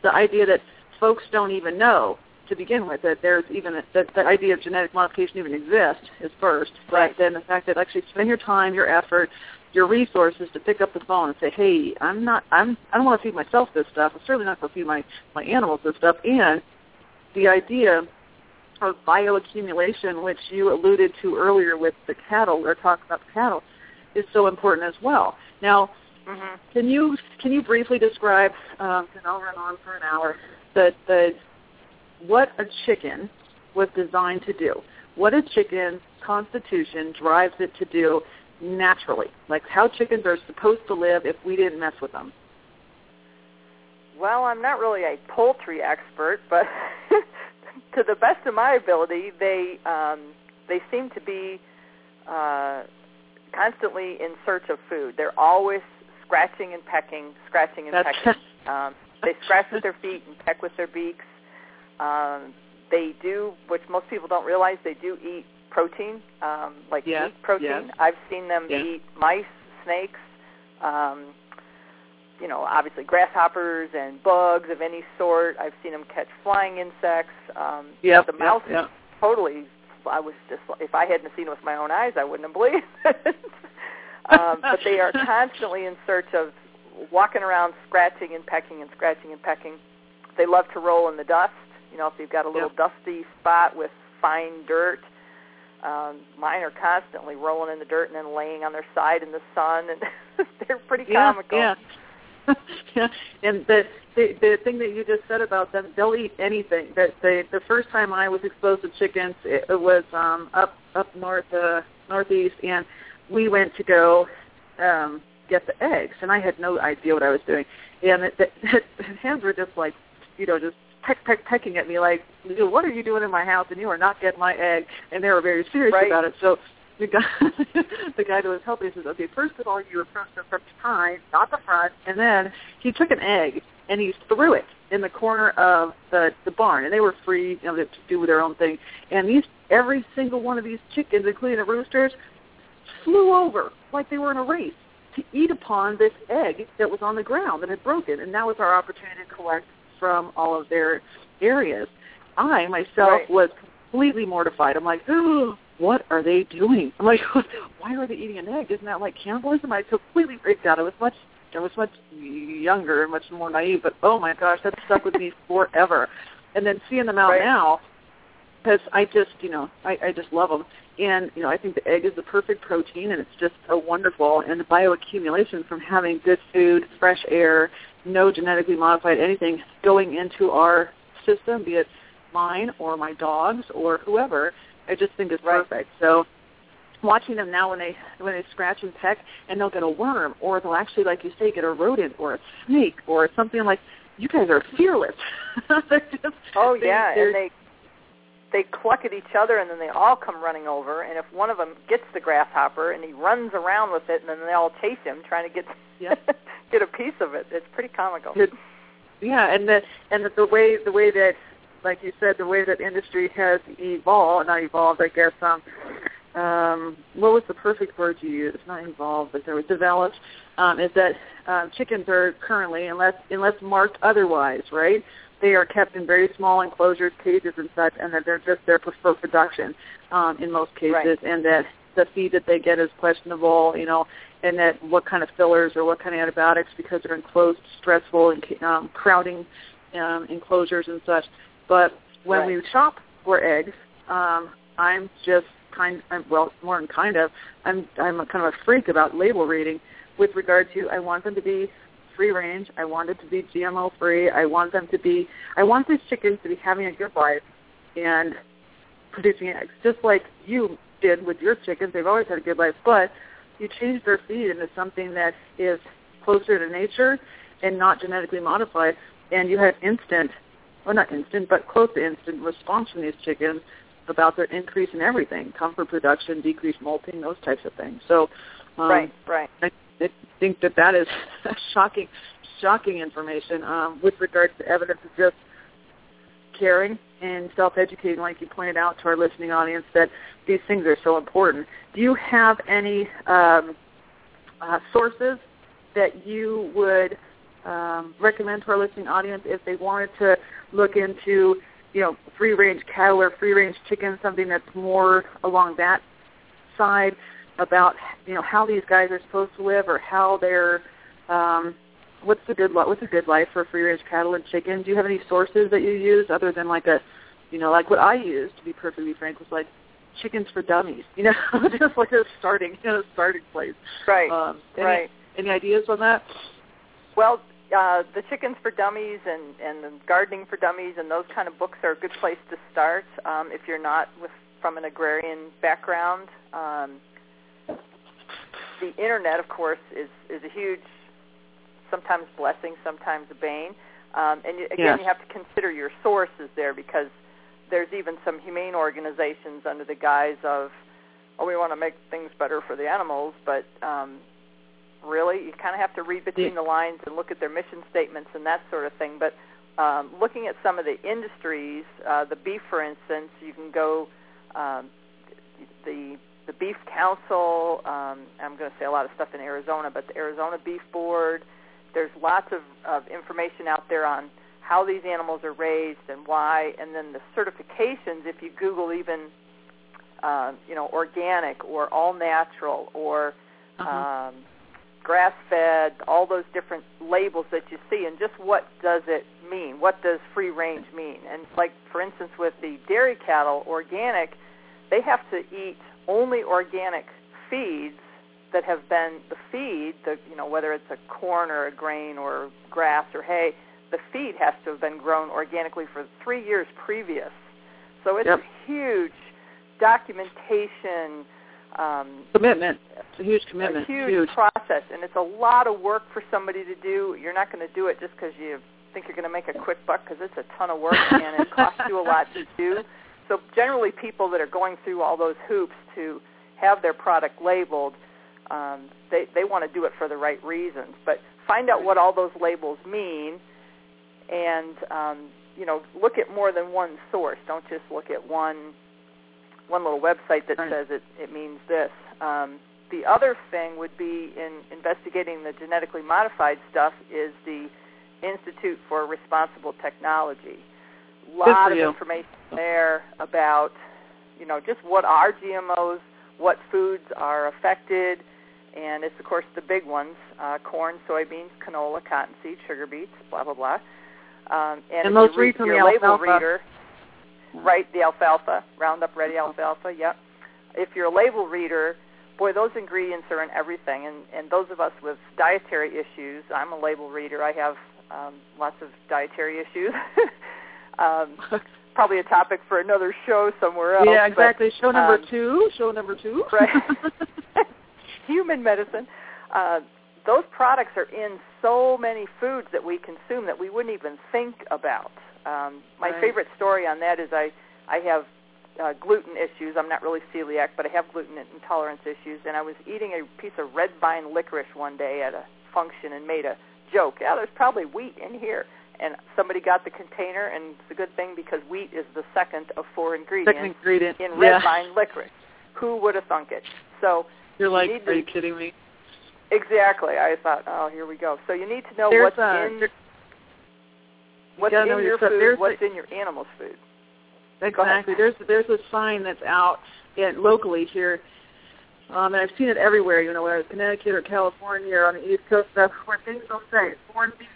the idea that folks don't even know to begin with that there's even a, that the idea of genetic modification even exists is first. Right. But then the fact that actually spend your time, your effort, your resources to pick up the phone and say, "Hey, I'm not, I'm, I don't want to feed myself this stuff. I'm certainly not going to feed my my animals this stuff." And the idea of bioaccumulation, which you alluded to earlier with the cattle, or talk about the cattle, is so important as well. Now, hmm can you can you briefly describe? Because I'll run on for an hour. The the what a chicken was designed to do. What a chicken's constitution drives it to do naturally. Like how chickens are supposed to live if we didn't mess with them. Well, I'm not really a poultry expert, but to the best of my ability, they um, they seem to be uh, constantly in search of food. They're always scratching and pecking, scratching and That's pecking. Um, they scratch with their feet and peck with their beaks. Um, they do, which most people don't realize, they do eat protein, um, like Yes, meat protein. yes. I've seen them Yes. eat mice, snakes, um, you know, obviously grasshoppers and bugs of any sort. I've seen them catch flying insects. Um, Yep, the yep, mouse yep. totally. I was just if I hadn't seen it with my own eyes, I wouldn't have believed it. um, but they are constantly in search of walking around, scratching and pecking and scratching and pecking. They love to roll in the dust. You know, if you've got a little Yep. dusty spot with fine dirt, um, mine are constantly rolling in the dirt and then laying on their side in the sun, and they're pretty yeah, comical. Yeah. yeah. And the, the the thing that you just said about them, they'll eat anything. That they the first time I was exposed to chickens, it, it was um up up north uh northeast and we went to go um get the eggs and I had no idea what I was doing. And it, the, the hens were just like you know, just peck peck pecking at me like, What are you doing in my house and you are not getting my egg and they were very serious Right. about it. So the guy the guy that was helping says, Okay, first of all you approach them from behind, not the front and then he took an egg and he threw it in the corner of the the barn and they were free, you know, to do their own thing. And these every single one of these chickens, including the roosters, flew over like they were in a race to eat upon this egg that was on the ground that had broken. And that was our opportunity to collect from all of their areas. I myself Right. was completely mortified. I'm like, oh, what are they doing? I'm like, why are they eating an egg? Isn't that like cannibalism? I completely freaked out. I was much, I was much younger and much more naive. But oh my gosh, that stuck with me forever. And then seeing them out Right. now, because I just, you know, I, I just love them. And you know, I think the egg is the perfect protein, and it's just so wonderful. And the bioaccumulation from having good food, fresh air, no genetically modified anything going into our system, be it mine or my dogs or whoever, I just think is Right. perfect. So watching them now when they when they scratch and peck and they'll get a worm or they'll actually like you say get a rodent or a snake or something like you guys are fearless. They're just- Oh they- yeah, they're- and they they cluck at each other, and then they all come running over. And if one of them gets the grasshopper, and he runs around with it, and then they all chase him, trying to get Yeah. get a piece of it. It's pretty comical. It, yeah, and the and the, the way the way that, like you said, the way that industry has evolved, not evolved, I guess. Um, um, what was the perfect word you used? Not evolved but there was developed. Um, is that uh, chickens are currently, unless unless marked otherwise, right? They are kept in very small enclosures, cages, and such, and that they're just there for production um, in most cases, right. and that the feed that they get is questionable, you know, and that what kind of fillers or what kind of antibiotics because they're enclosed, stressful, and um, crowding um, enclosures and such. But when right. we shop for eggs, um, I'm just kind, I'm, well, more than kind of, I'm I'm a kind of a freak about label reading with regard to I want them to be free range. I want it to be GMO free. I want them to be, I want these chickens to be having a good life and producing eggs, just like you did with your chickens. They've always had a good life, but you change their feed into something that is closer to nature and not genetically modified, and you have instant, well not instant, but close to instant response from these chickens about their increase in everything, comfort production, decreased molting, those types of things. So, um, right, right. I, I think that that is shocking, shocking information um, with regards to evidence of just caring and self-educating, like you pointed out to our listening audience, that these things are so important. Do you have any um, uh, sources that you would um, recommend to our listening audience if they wanted to look into, you know, free-range cattle or free-range chicken, something that's more along that side about, you know, how these guys are supposed to live or how they're um, what's the good what's a good life for free range cattle and chickens? Do you have any sources that you use other than like a, you know, like what I used to be perfectly frank was like chickens for dummies, you know, just like a starting, you know, starting place. Right. Um, any, right. Any ideas on that? Well, uh, the chickens for dummies and and the gardening for dummies and those kind of books are a good place to start um, if you're not with from an agrarian background. Um, the internet, of course, is is a huge sometimes blessing, sometimes a bane. Um, and you, again, yes. you have to consider your sources there because there's even some humane organizations under the guise of, oh, we want to make things better for the animals, but um, really, you kind of have to read between yeah. the lines and look at their mission statements and that sort of thing. But um, looking at some of the industries, uh, the beef, for instance, you can go um, the the Beef Council. Um, I'm going to say a lot of stuff in Arizona, but the Arizona Beef Board. There's lots of, of information out there on how these animals are raised and why, and then the certifications. If you Google even, uh, you know, organic or all natural or uh-huh. um, grass fed, all those different labels that you see, and just what does it mean? What does free range mean? And like for instance, with the dairy cattle, organic, they have to eat only organic feeds that have been the feed, the you know whether it's a corn or a grain or grass or hay, the feed has to have been grown organically for three years previous. So it's yep. a huge documentation um, commitment. It's a huge commitment. A huge, huge, process, and it's a lot of work for somebody to do. You're not going to do it just because you think you're going to make a quick buck, because it's a ton of work and it costs you a lot to do. So generally, people that are going through all those hoops to have their product labeled, um, they they want to do it for the right reasons. But find out what all those labels mean, and um, you know, look at more than one source. Don't just look at one one little website that says it it means this. Um, the other thing would be in investigating the genetically modified stuff is the Institute for Responsible Technology. A lot of information there about, you know, just what are GMOs, what foods are affected, and it's, of course, the big ones, uh, corn, soybeans, canola, cottonseed, sugar beets, blah, blah, blah. Um, and, and if most you read recently your label alfalfa. reader, right, the alfalfa, Roundup Ready alfalfa, yep. If you're a label reader, boy, those ingredients are in everything. And, and those of us with dietary issues, I'm a label reader. I have um, lots of dietary issues. um, probably a topic for another show somewhere else. Yeah, exactly. But, show number um, two. Show number two. Right. Human medicine. Uh, those products are in so many foods that we consume that we wouldn't even think about. Um, my Right. favorite story on that is I I have uh, gluten issues. I'm not really celiac, but I have gluten intolerance issues. And I was eating a piece of red vine licorice one day at a function and made a joke. Yeah, there's probably wheat in here. And somebody got the container, and it's a good thing because wheat is the second of four ingredients Second ingredient. in red yeah. vine licorice. Who would have thunk it? So you're like, you are you kidding me? Exactly. I thought, oh, here we go. So you need to know there's what's a, in what's in your, your food, there's what's a, in your animal's food. Exactly. There's there's a sign that's out in, locally here, um, and I've seen it everywhere. You know, whether it's Connecticut or California or on the East Coast, stuff where things will say corned beef,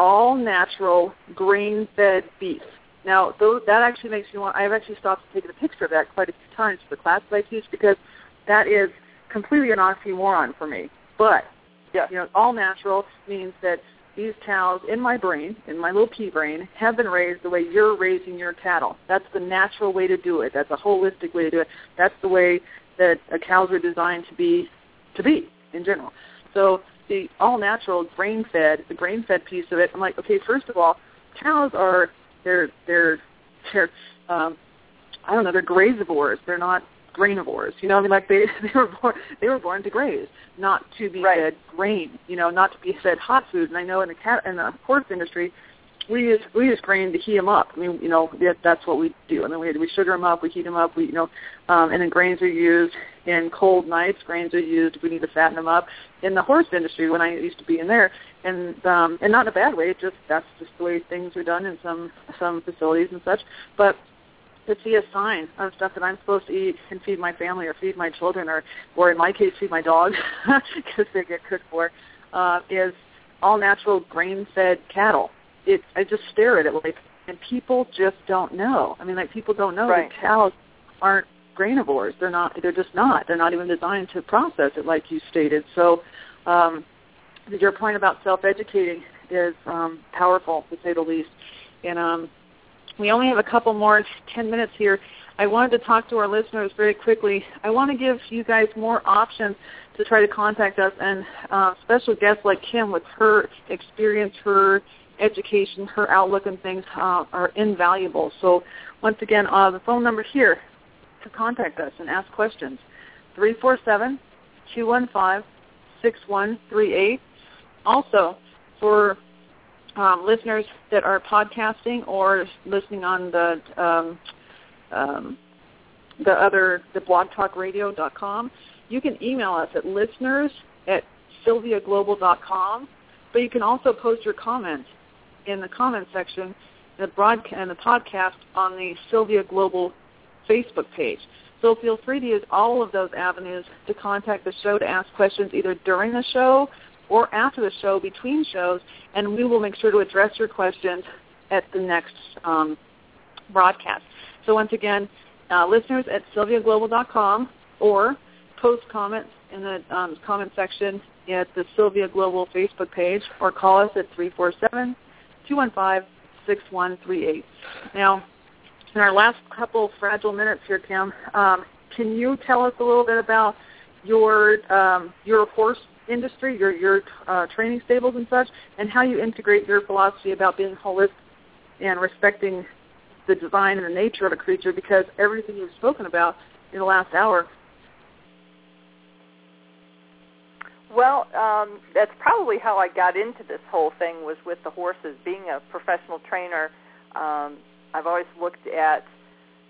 all natural grain-fed beef. Now, those, that actually makes me want. I've actually stopped and taken a picture of that quite a few times for the class that I teach because that is completely an oxymoron for me. But yes. you know, all natural means that these cows in my brain, in my little pea brain, have been raised the way you're raising your cattle. That's the natural way to do it. That's a holistic way to do it. That's the way that cows are designed to be to be in general. So the all natural grain fed, the grain fed piece of it, I'm like, okay, first of all, cows are they're they're they're um I don't know, they're grazivores. They're not grainivores. You know, I mean, like they they were born they were born to graze, not to be right. fed grain. You know, not to be fed hot food. And I know in the cat in the horse industry, we use we use grain to heat them up. I mean, you know, that, that's what we do. And then we we sugar them up, we heat them up. We you know, um, and then grains are used in cold nights. Grains are used if we need to fatten them up. In the horse industry, when I used to be in there, and um, and not in a bad way, just that's just the way things are done in some some facilities and such. But to see a sign of stuff that I'm supposed to eat and feed my family or feed my children or, or in my case, feed my dogs because they get cooked for, uh, is all natural grain-fed cattle. It, I just stare at it like, and people just don't know. I mean, like people don't know right. that cows aren't grainivores. They're not. They're just not. They're not even designed to process it like you stated. So, um, your point about self-educating is um, powerful to say the least. And um, we only have a couple more, 10 minutes here. I wanted to talk to our listeners very quickly. I want to give you guys more options to try to contact us, and uh, special guests like Kim with her experience, her education, her outlook and things uh, are invaluable. So once again, uh, the phone number here to contact us and ask questions, 347-215-6138. Also, for um, listeners that are podcasting or listening on the um, um, the other the blogtalkradio.com, you can email us at listeners at sylviaglobal.com. But you can also post your comments in the comment section, the broadcast and the podcast on the Sylvia Global Facebook page. So feel free to use all of those avenues to contact the show to ask questions either during the show or after the show, between shows, and we will make sure to address your questions at the next um, broadcast. So once again, uh, listeners at sylviaglobal.com or post comments in the um, comment section at the Sylvia Global Facebook page or call us at 347-215-6138. Now, in our last couple fragile minutes here, Kim, um, can you tell us a little bit about your um, your horse industry, your your uh, training stables and such, and how you integrate your philosophy about being holistic and respecting the design and the nature of a creature? Because everything you've spoken about in the last hour. Well, um, that's probably how I got into this whole thing was with the horses. Being a professional trainer, um, I've always looked at,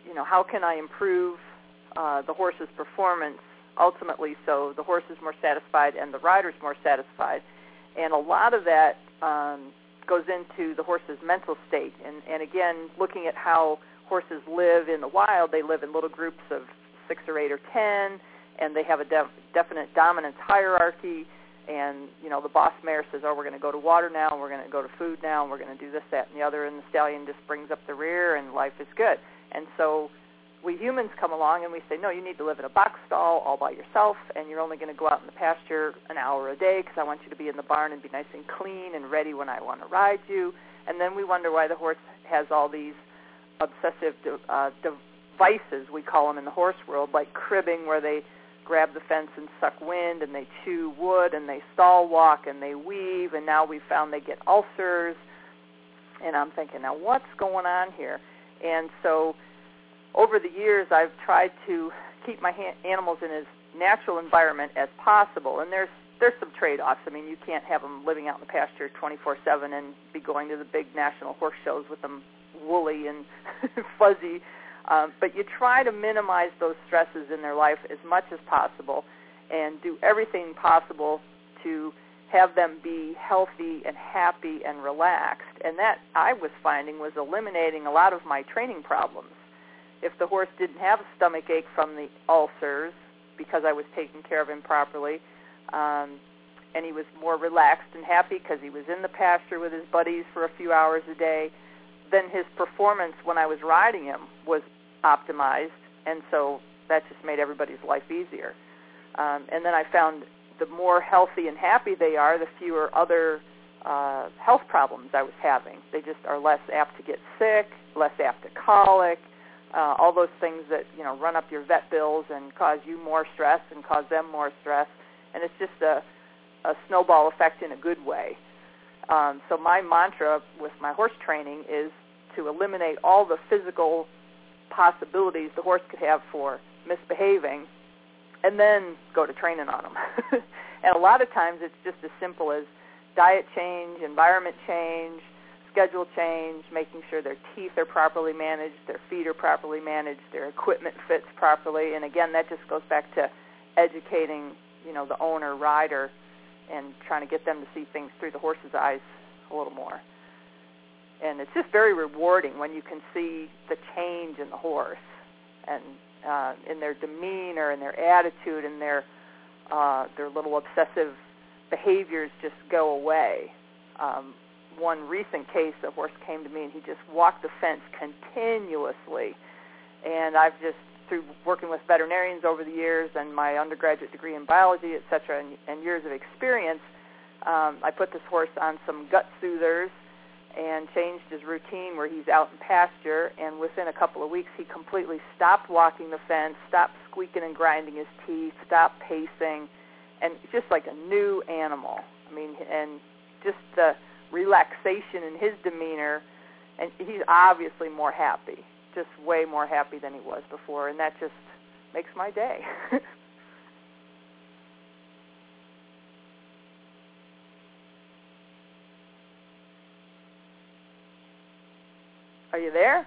you know, how can I improve uh, the horse's performance ultimately so the horse is more satisfied and the rider's more satisfied. And a lot of that um, goes into the horse's mental state. And, and again, looking at how horses live in the wild, they live in little groups of six or eight or ten, and they have a def- definite dominance hierarchy. And you know, the boss mare says, "Oh, we're going to go to water now, and we're going to go to food now, and we're going to do this, that, and the other." And the stallion just brings up the rear, and life is good. And so we humans come along and we say, no, you need to live in a box stall all by yourself, and you're only going to go out in the pasture an hour a day because I want you to be in the barn and be nice and clean and ready when I want to ride you. And then we wonder why the horse has all these obsessive de- uh, devices, we call them in the horse world, like cribbing where they grab the fence and suck wind and they chew wood and they stall walk and they weave and now we've found they get ulcers. And I'm thinking, now what's going on here? And so over the years, I've tried to keep my ha- animals in as natural environment as possible, and there's there's some trade-offs. I mean, you can't have them living out in the pasture 24/7 and be going to the big national horse shows with them woolly and fuzzy. Um, but you try to minimize those stresses in their life as much as possible and do everything possible to have them be healthy and happy and relaxed. And that I was finding was eliminating a lot of my training problems. If the horse didn't have a stomach ache from the ulcers because I was taking care of him properly, um, and he was more relaxed and happy because he was in the pasture with his buddies for a few hours a day, then his performance when I was riding him was optimized, and so that just made everybody's life easier. Um, and then I found the more healthy and happy they are, the fewer other uh, health problems I was having. They just are less apt to get sick, less apt to colic, uh, all those things that you know run up your vet bills and cause you more stress and cause them more stress. And it's just a, a snowball effect in a good way. Um, so my mantra with my horse training is to eliminate all the physical possibilities the horse could have for misbehaving and then go to training on them. and a lot of times it's just as simple as diet change, environment change, schedule change, making sure their teeth are properly managed, their feet are properly managed, their equipment fits properly. And again, that just goes back to educating, you know, the owner, rider, and trying to get them to see things through the horse's eyes a little more. And it's just very rewarding when you can see the change in the horse and uh, in their demeanor and their attitude and their uh, their little obsessive behaviors just go away. Um, one recent case, a horse came to me and he just walked the fence continuously, and I've just through working with veterinarians over the years and my undergraduate degree in biology, et cetera, and, and years of experience, um, I put this horse on some gut soothers and changed his routine where he's out in pasture and within a couple of weeks he completely stopped walking the fence, stopped squeaking and grinding his teeth, stopped pacing and just like a new animal. I mean and just the relaxation in his demeanor and he's obviously more happy, just way more happy than he was before and that just makes my day. Are you there?